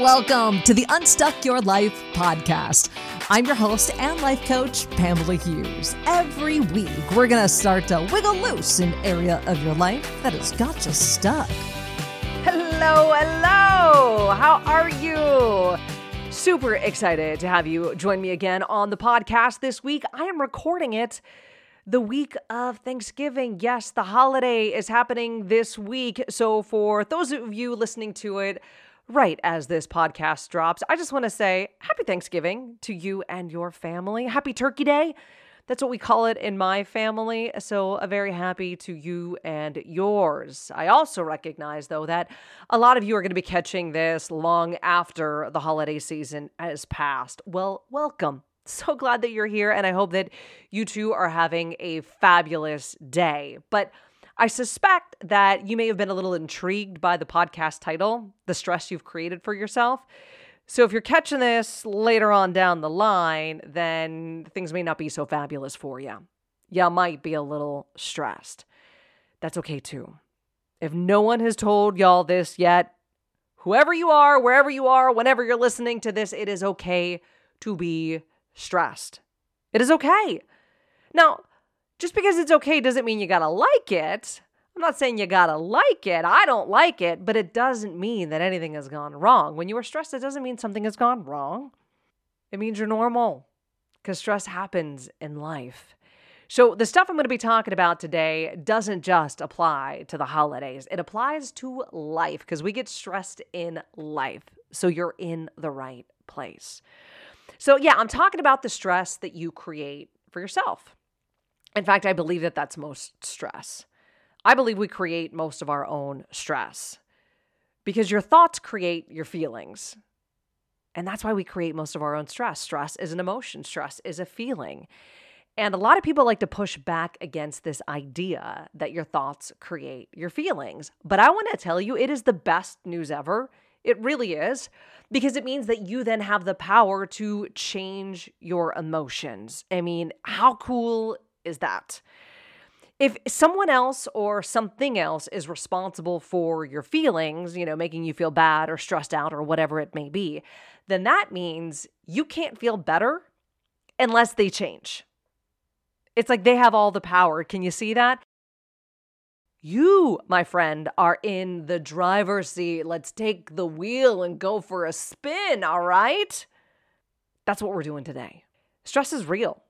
Welcome to the Unstuck Your Life podcast. I'm your host and life coach, Pamela Hughes. Every week, we're going to start to wiggle loose an area of your life that has got you stuck. Hello, hello. How are you? Super excited to have you join me again on the podcast this week. I am recording it the week of Thanksgiving. Yes, the holiday is happening this week. So, for those of you listening to it, right as this podcast drops, I just want to say happy Thanksgiving to you and your family. Happy Turkey Day. That's what we call it in my family. So, a very happy to you and yours. I also recognize, though, that a lot of you are going to be catching this long after the holiday season has passed. Well, welcome. So glad that you're here, and I hope that you two are having a fabulous day. But I suspect that you may have been a little intrigued by the podcast title, The Stress You've Created for Yourself. So if you're catching this later on down the line, then things may not be so fabulous for you. You might be a little stressed. That's okay too. If no one has told y'all this yet, whoever you are, wherever you are, whenever you're listening to this, it is okay to be stressed. It is okay. Now, just because it's okay doesn't mean you gotta like it. I'm not saying you gotta like it. I don't like it, but it doesn't mean that anything has gone wrong. When you are stressed, it doesn't mean something has gone wrong. It means you're normal because stress happens in life. So, the stuff I'm going to be talking about today doesn't just apply to the holidays, it applies to life because we get stressed in life. So, you're in the right place. So, yeah, I'm talking about the stress that you create for yourself. In fact, I believe that that's most stress. I believe we create most of our own stress because your thoughts create your feelings. And that's why we create most of our own stress. Stress is an emotion, stress is a feeling. And a lot of people like to push back against this idea that your thoughts create your feelings. But I want to tell you, it is the best news ever. It really is, because it means that you then have the power to change your emotions. I mean, how cool is that? If someone else or something else is responsible for your feelings, you know, making you feel bad or stressed out or whatever it may be, then that means you can't feel better unless they change. It's like they have all the power. Can you see that? You, my friend, are in the driver's seat. Let's take the wheel and go for a spin, all right? That's what we're doing today. Stress is real.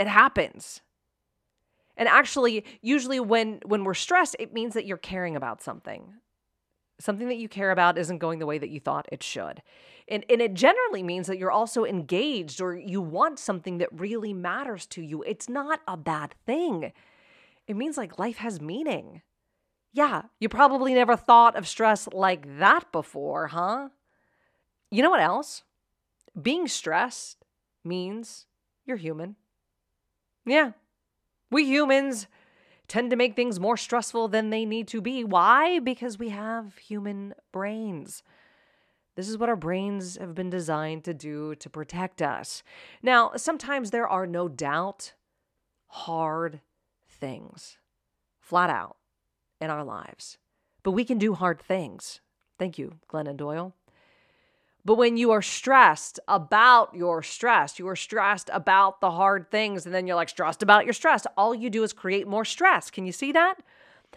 It happens. And actually, usually when when we're stressed, it means that you're caring about something. Something that you care about isn't going the way that you thought it should. And, and it generally means that you're also engaged or you want something that really matters to you. It's not a bad thing. It means like life has meaning. Yeah, you probably never thought of stress like that before, huh? You know what else? Being stressed means you're human. Yeah. We humans tend to make things more stressful than they need to be. Why? Because we have human brains. This is what our brains have been designed to do to protect us. Now, sometimes there are no doubt hard things, flat out, in our lives. But we can do hard things. Thank you, Glennon Doyle. But when you are stressed about your stress, you are stressed about the hard things, and then you're like stressed about your stress, all you do is create more stress. Can you see that?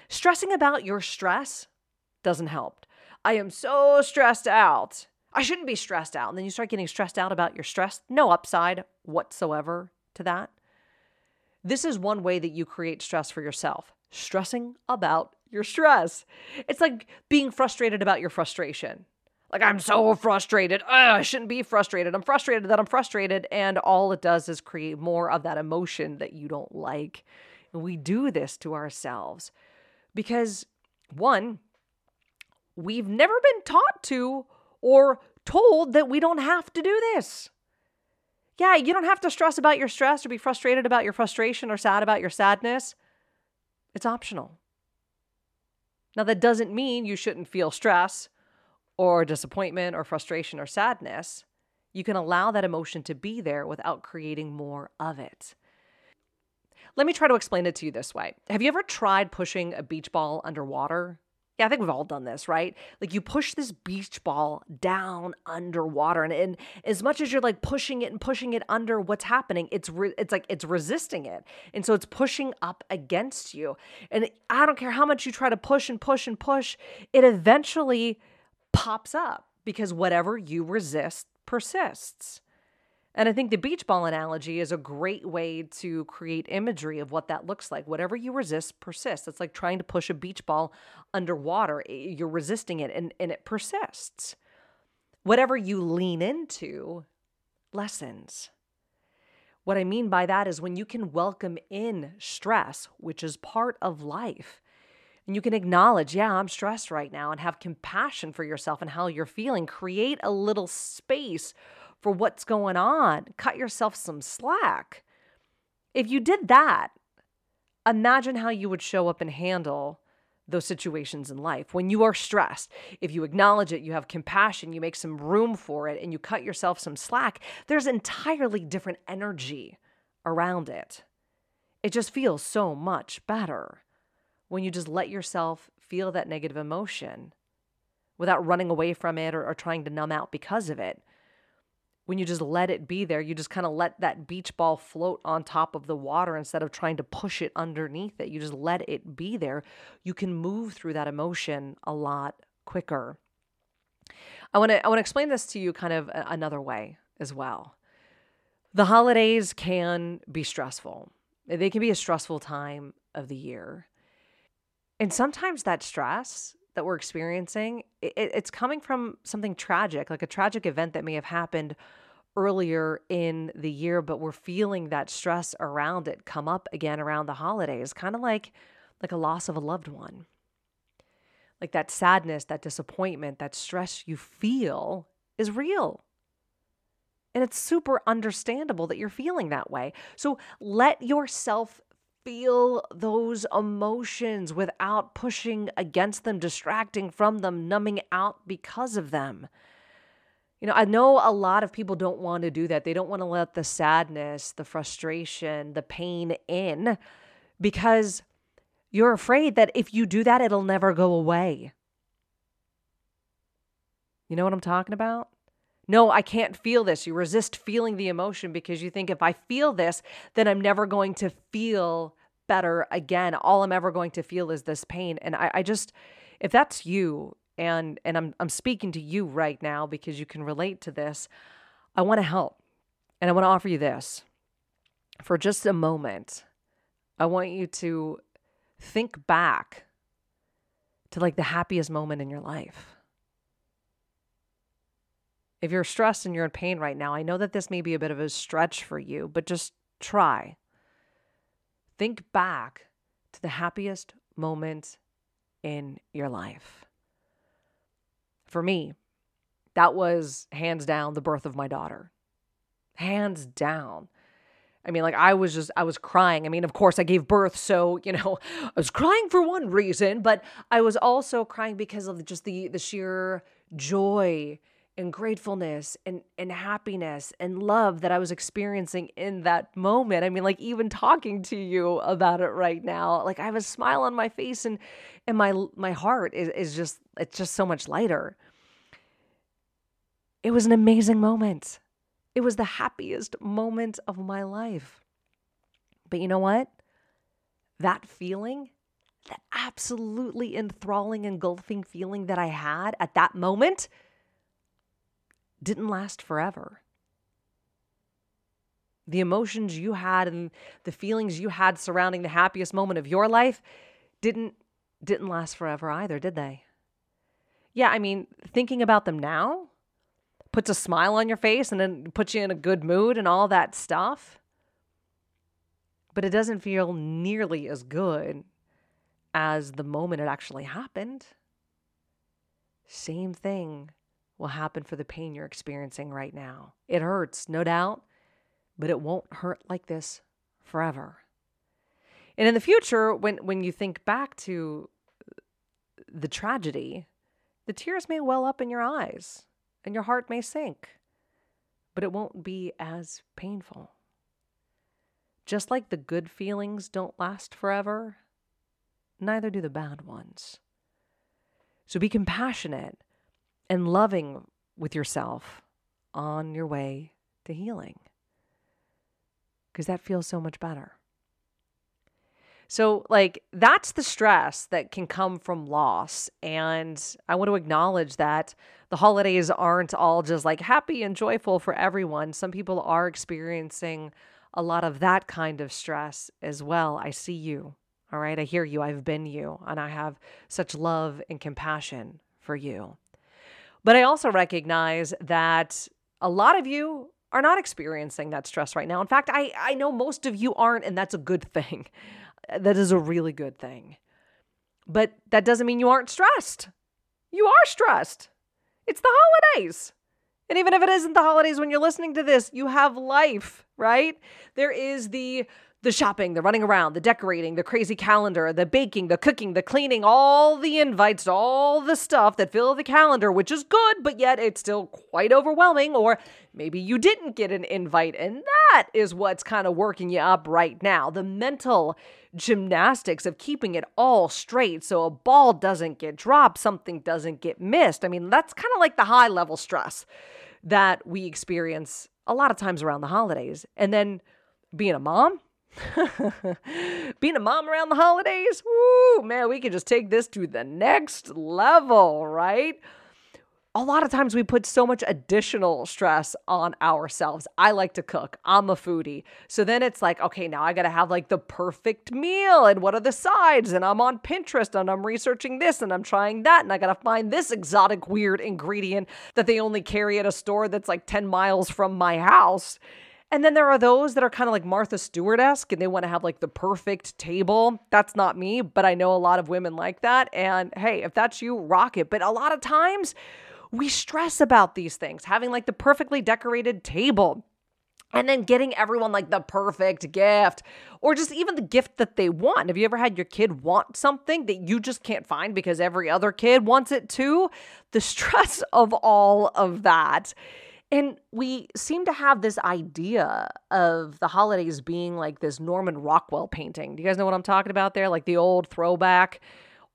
Stressing about your stress doesn't help. I am so stressed out. I shouldn't be stressed out. And then you start getting stressed out about your stress. No upside whatsoever to that. This is one way that you create stress for yourself stressing about your stress. It's like being frustrated about your frustration. Like, I'm so frustrated. Ugh, I shouldn't be frustrated. I'm frustrated that I'm frustrated. And all it does is create more of that emotion that you don't like. And we do this to ourselves because, one, we've never been taught to or told that we don't have to do this. Yeah, you don't have to stress about your stress or be frustrated about your frustration or sad about your sadness. It's optional. Now, that doesn't mean you shouldn't feel stress or disappointment or frustration or sadness, you can allow that emotion to be there without creating more of it. Let me try to explain it to you this way. Have you ever tried pushing a beach ball underwater? Yeah, I think we've all done this, right? Like you push this beach ball down underwater, and, and as much as you're like pushing it and pushing it under, what's happening? It's re- it's like it's resisting it, and so it's pushing up against you. And I don't care how much you try to push and push and push, it eventually pops up because whatever you resist persists. And I think the beach ball analogy is a great way to create imagery of what that looks like. Whatever you resist persists. It's like trying to push a beach ball underwater. You're resisting it and, and it persists. Whatever you lean into lessens. What I mean by that is when you can welcome in stress, which is part of life, and you can acknowledge, yeah, I'm stressed right now, and have compassion for yourself and how you're feeling, create a little space for what's going on. Cut yourself some slack. If you did that, imagine how you would show up and handle those situations in life. When you are stressed, if you acknowledge it, you have compassion, you make some room for it, and you cut yourself some slack, there's entirely different energy around it. It just feels so much better when you just let yourself feel that negative emotion without running away from it or, or trying to numb out because of it when you just let it be there, you just kind of let that beach ball float on top of the water instead of trying to push it underneath it. You just let it be there. You can move through that emotion a lot quicker. I want to I want to explain this to you kind of another way as well. The holidays can be stressful. They can be a stressful time of the year. And sometimes that stress that we're experiencing, it, it's coming from something tragic, like a tragic event that may have happened earlier in the year, but we're feeling that stress around it come up again around the holidays, kind of like like a loss of a loved one. Like that sadness, that disappointment, that stress you feel is real. And it's super understandable that you're feeling that way. So let yourself feel those emotions without pushing against them, distracting from them, numbing out because of them. You know, I know a lot of people don't want to do that. They don't want to let the sadness, the frustration, the pain in because you're afraid that if you do that, it'll never go away. You know what I'm talking about? No, I can't feel this. You resist feeling the emotion because you think if I feel this, then I'm never going to feel better again. All I'm ever going to feel is this pain. And I, I just, if that's you, and and I'm I'm speaking to you right now because you can relate to this, I want to help. And I want to offer you this. For just a moment, I want you to think back to like the happiest moment in your life. If you're stressed and you're in pain right now, I know that this may be a bit of a stretch for you, but just try. Think back to the happiest moment in your life. For me, that was hands down the birth of my daughter. Hands down. I mean, like, I was just, I was crying. I mean, of course, I gave birth. So, you know, I was crying for one reason, but I was also crying because of just the, the sheer joy and gratefulness and, and happiness and love that I was experiencing in that moment. I mean, like even talking to you about it right now, like I have a smile on my face and and my my heart is, is just it's just so much lighter. It was an amazing moment. It was the happiest moment of my life. But you know what? That feeling, that absolutely enthralling, engulfing feeling that I had at that moment, didn't last forever. The emotions you had and the feelings you had surrounding the happiest moment of your life didn't didn't last forever either, did they? Yeah, I mean, thinking about them now puts a smile on your face and then puts you in a good mood and all that stuff. But it doesn't feel nearly as good as the moment it actually happened. Same thing will happen for the pain you're experiencing right now. It hurts, no doubt, but it won't hurt like this forever. And in the future, when, when you think back to the tragedy, the tears may well up in your eyes and your heart may sink, but it won't be as painful. Just like the good feelings don't last forever, neither do the bad ones. So be compassionate and loving with yourself on your way to healing because that feels so much better. So, like, that's the stress that can come from loss. And I want to acknowledge that the holidays aren't all just like happy and joyful for everyone. Some people are experiencing a lot of that kind of stress as well. I see you. All right. I hear you. I've been you. And I have such love and compassion for you. But I also recognize that a lot of you are not experiencing that stress right now. In fact, I, I know most of you aren't, and that's a good thing. That is a really good thing. But that doesn't mean you aren't stressed. You are stressed. It's the holidays. And even if it isn't the holidays when you're listening to this, you have life, right? There is the the shopping, the running around, the decorating, the crazy calendar, the baking, the cooking, the cleaning, all the invites, all the stuff that fill the calendar, which is good, but yet it's still quite overwhelming. Or maybe you didn't get an invite, and that is what's kind of working you up right now. The mental gymnastics of keeping it all straight so a ball doesn't get dropped, something doesn't get missed. I mean, that's kind of like the high level stress that we experience a lot of times around the holidays. And then being a mom, Being a mom around the holidays, woo, man, we can just take this to the next level, right? A lot of times we put so much additional stress on ourselves. I like to cook. I'm a foodie. So then it's like, okay, now I got to have like the perfect meal and what are the sides? And I'm on Pinterest and I'm researching this and I'm trying that and I got to find this exotic weird ingredient that they only carry at a store that's like 10 miles from my house. And then there are those that are kind of like Martha Stewart esque and they want to have like the perfect table. That's not me, but I know a lot of women like that. And hey, if that's you, rock it. But a lot of times we stress about these things, having like the perfectly decorated table and then getting everyone like the perfect gift or just even the gift that they want. Have you ever had your kid want something that you just can't find because every other kid wants it too? The stress of all of that and we seem to have this idea of the holidays being like this Norman Rockwell painting. Do you guys know what I'm talking about there? Like the old throwback,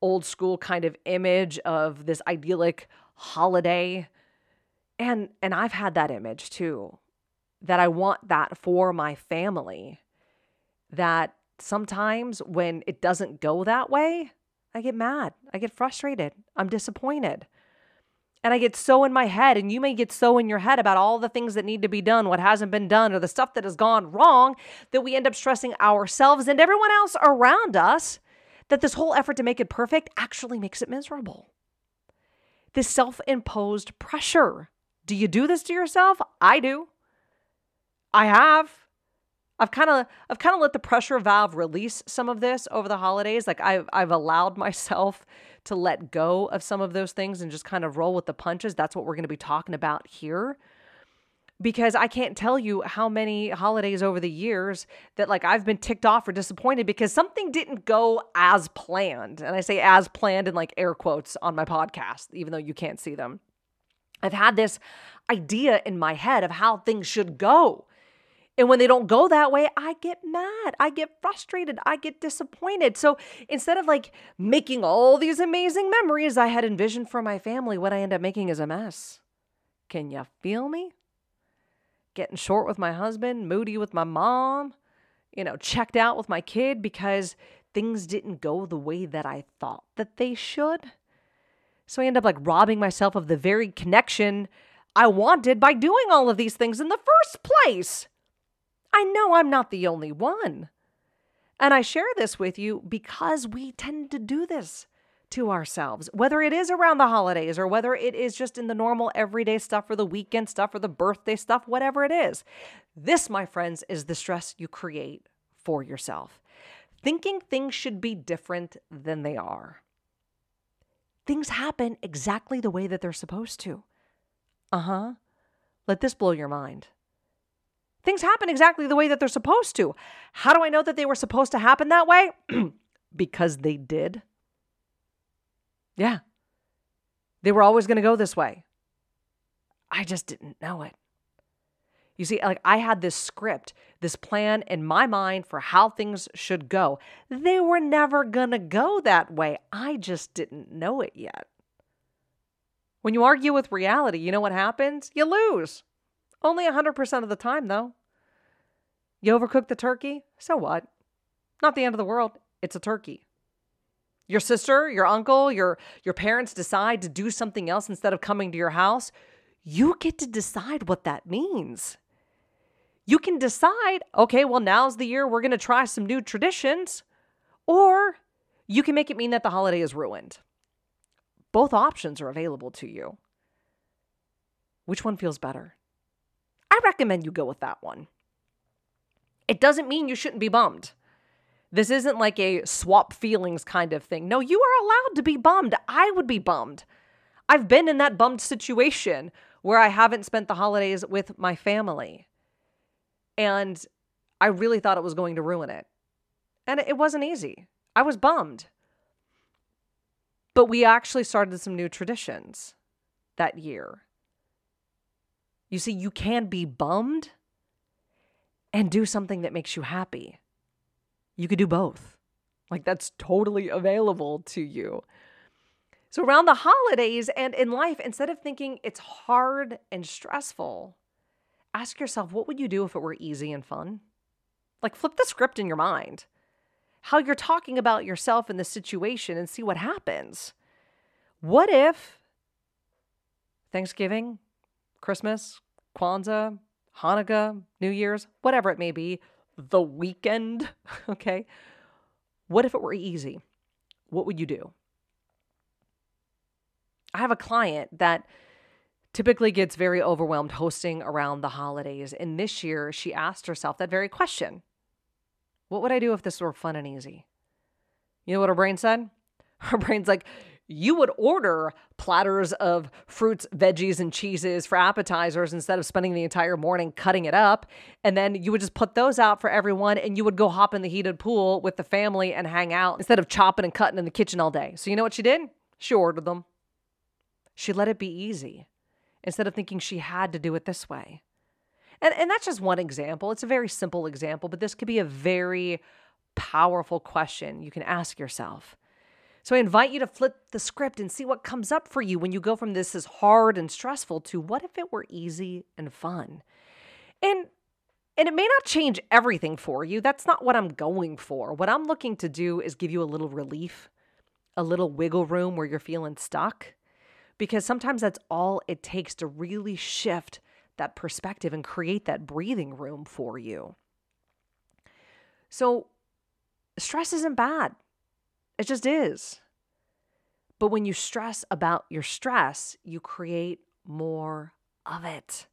old school kind of image of this idyllic holiday. And and I've had that image too. That I want that for my family. That sometimes when it doesn't go that way, I get mad. I get frustrated. I'm disappointed. And I get so in my head, and you may get so in your head about all the things that need to be done, what hasn't been done, or the stuff that has gone wrong, that we end up stressing ourselves and everyone else around us that this whole effort to make it perfect actually makes it miserable. This self imposed pressure. Do you do this to yourself? I do. I have. I've kind of I've kind of let the pressure valve release some of this over the holidays. Like I've I've allowed myself to let go of some of those things and just kind of roll with the punches. That's what we're going to be talking about here. Because I can't tell you how many holidays over the years that like I've been ticked off or disappointed because something didn't go as planned. And I say as planned in like air quotes on my podcast, even though you can't see them. I've had this idea in my head of how things should go. And when they don't go that way, I get mad. I get frustrated. I get disappointed. So instead of like making all these amazing memories I had envisioned for my family, what I end up making is a mess. Can you feel me? Getting short with my husband, moody with my mom, you know, checked out with my kid because things didn't go the way that I thought that they should. So I end up like robbing myself of the very connection I wanted by doing all of these things in the first place. I know I'm not the only one. And I share this with you because we tend to do this to ourselves, whether it is around the holidays or whether it is just in the normal everyday stuff or the weekend stuff or the birthday stuff, whatever it is. This, my friends, is the stress you create for yourself. Thinking things should be different than they are. Things happen exactly the way that they're supposed to. Uh huh. Let this blow your mind. Things happen exactly the way that they're supposed to. How do I know that they were supposed to happen that way? because they did. Yeah. They were always going to go this way. I just didn't know it. You see, like I had this script, this plan in my mind for how things should go. They were never going to go that way. I just didn't know it yet. When you argue with reality, you know what happens? You lose. Only 100% of the time, though. You overcook the turkey? So what? Not the end of the world. It's a turkey. Your sister, your uncle, your your parents decide to do something else instead of coming to your house. You get to decide what that means. You can decide, okay, well now's the year we're going to try some new traditions, or you can make it mean that the holiday is ruined. Both options are available to you. Which one feels better? I recommend you go with that one. It doesn't mean you shouldn't be bummed. This isn't like a swap feelings kind of thing. No, you are allowed to be bummed. I would be bummed. I've been in that bummed situation where I haven't spent the holidays with my family. And I really thought it was going to ruin it. And it wasn't easy. I was bummed. But we actually started some new traditions that year. You see, you can be bummed and do something that makes you happy. You could do both. Like that's totally available to you. So, around the holidays and in life, instead of thinking it's hard and stressful, ask yourself what would you do if it were easy and fun? Like, flip the script in your mind. How you're talking about yourself in the situation and see what happens. What if Thanksgiving, Christmas, Kwanzaa, Hanukkah, New Year's, whatever it may be, the weekend, okay? What if it were easy? What would you do? I have a client that typically gets very overwhelmed hosting around the holidays. And this year, she asked herself that very question What would I do if this were fun and easy? You know what her brain said? Her brain's like, you would order platters of fruits, veggies, and cheeses for appetizers instead of spending the entire morning cutting it up. And then you would just put those out for everyone and you would go hop in the heated pool with the family and hang out instead of chopping and cutting in the kitchen all day. So, you know what she did? She ordered them. She let it be easy instead of thinking she had to do it this way. And, and that's just one example. It's a very simple example, but this could be a very powerful question you can ask yourself. So I invite you to flip the script and see what comes up for you when you go from this is hard and stressful to what if it were easy and fun? And and it may not change everything for you. That's not what I'm going for. What I'm looking to do is give you a little relief, a little wiggle room where you're feeling stuck. Because sometimes that's all it takes to really shift that perspective and create that breathing room for you. So, stress isn't bad. It just is. But when you stress about your stress, you create more of it.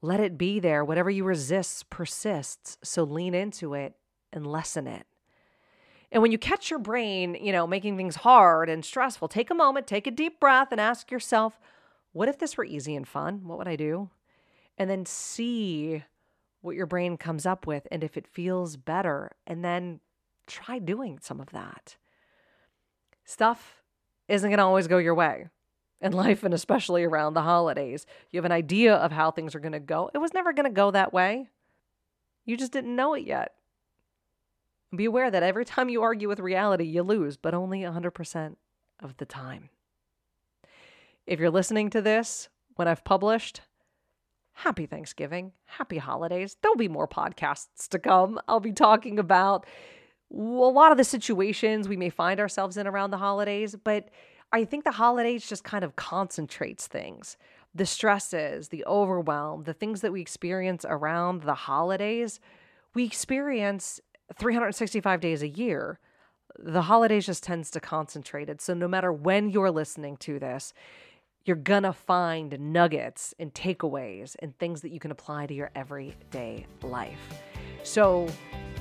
Let it be there. Whatever you resist persists. So lean into it and lessen it. And when you catch your brain, you know, making things hard and stressful, take a moment, take a deep breath, and ask yourself, what if this were easy and fun? What would I do? And then see what your brain comes up with and if it feels better. And then try doing some of that. Stuff isn't going to always go your way in life and especially around the holidays. You have an idea of how things are going to go. It was never going to go that way. You just didn't know it yet. Be aware that every time you argue with reality, you lose, but only 100% of the time. If you're listening to this when I've published, happy Thanksgiving, happy holidays. There'll be more podcasts to come. I'll be talking about a lot of the situations we may find ourselves in around the holidays, but I think the holidays just kind of concentrates things. The stresses, the overwhelm, the things that we experience around the holidays, we experience 365 days a year. The holidays just tends to concentrate it. So no matter when you're listening to this, you're gonna find nuggets and takeaways and things that you can apply to your everyday life. So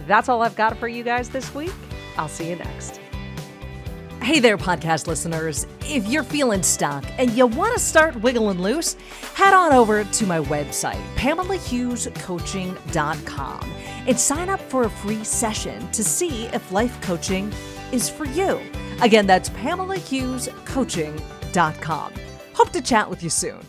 that's all I've got for you guys this week. I'll see you next. Hey there, podcast listeners. If you're feeling stuck and you want to start wiggling loose, head on over to my website, PamelaHughesCoaching.com, and sign up for a free session to see if life coaching is for you. Again, that's PamelaHughesCoaching.com. Hope to chat with you soon.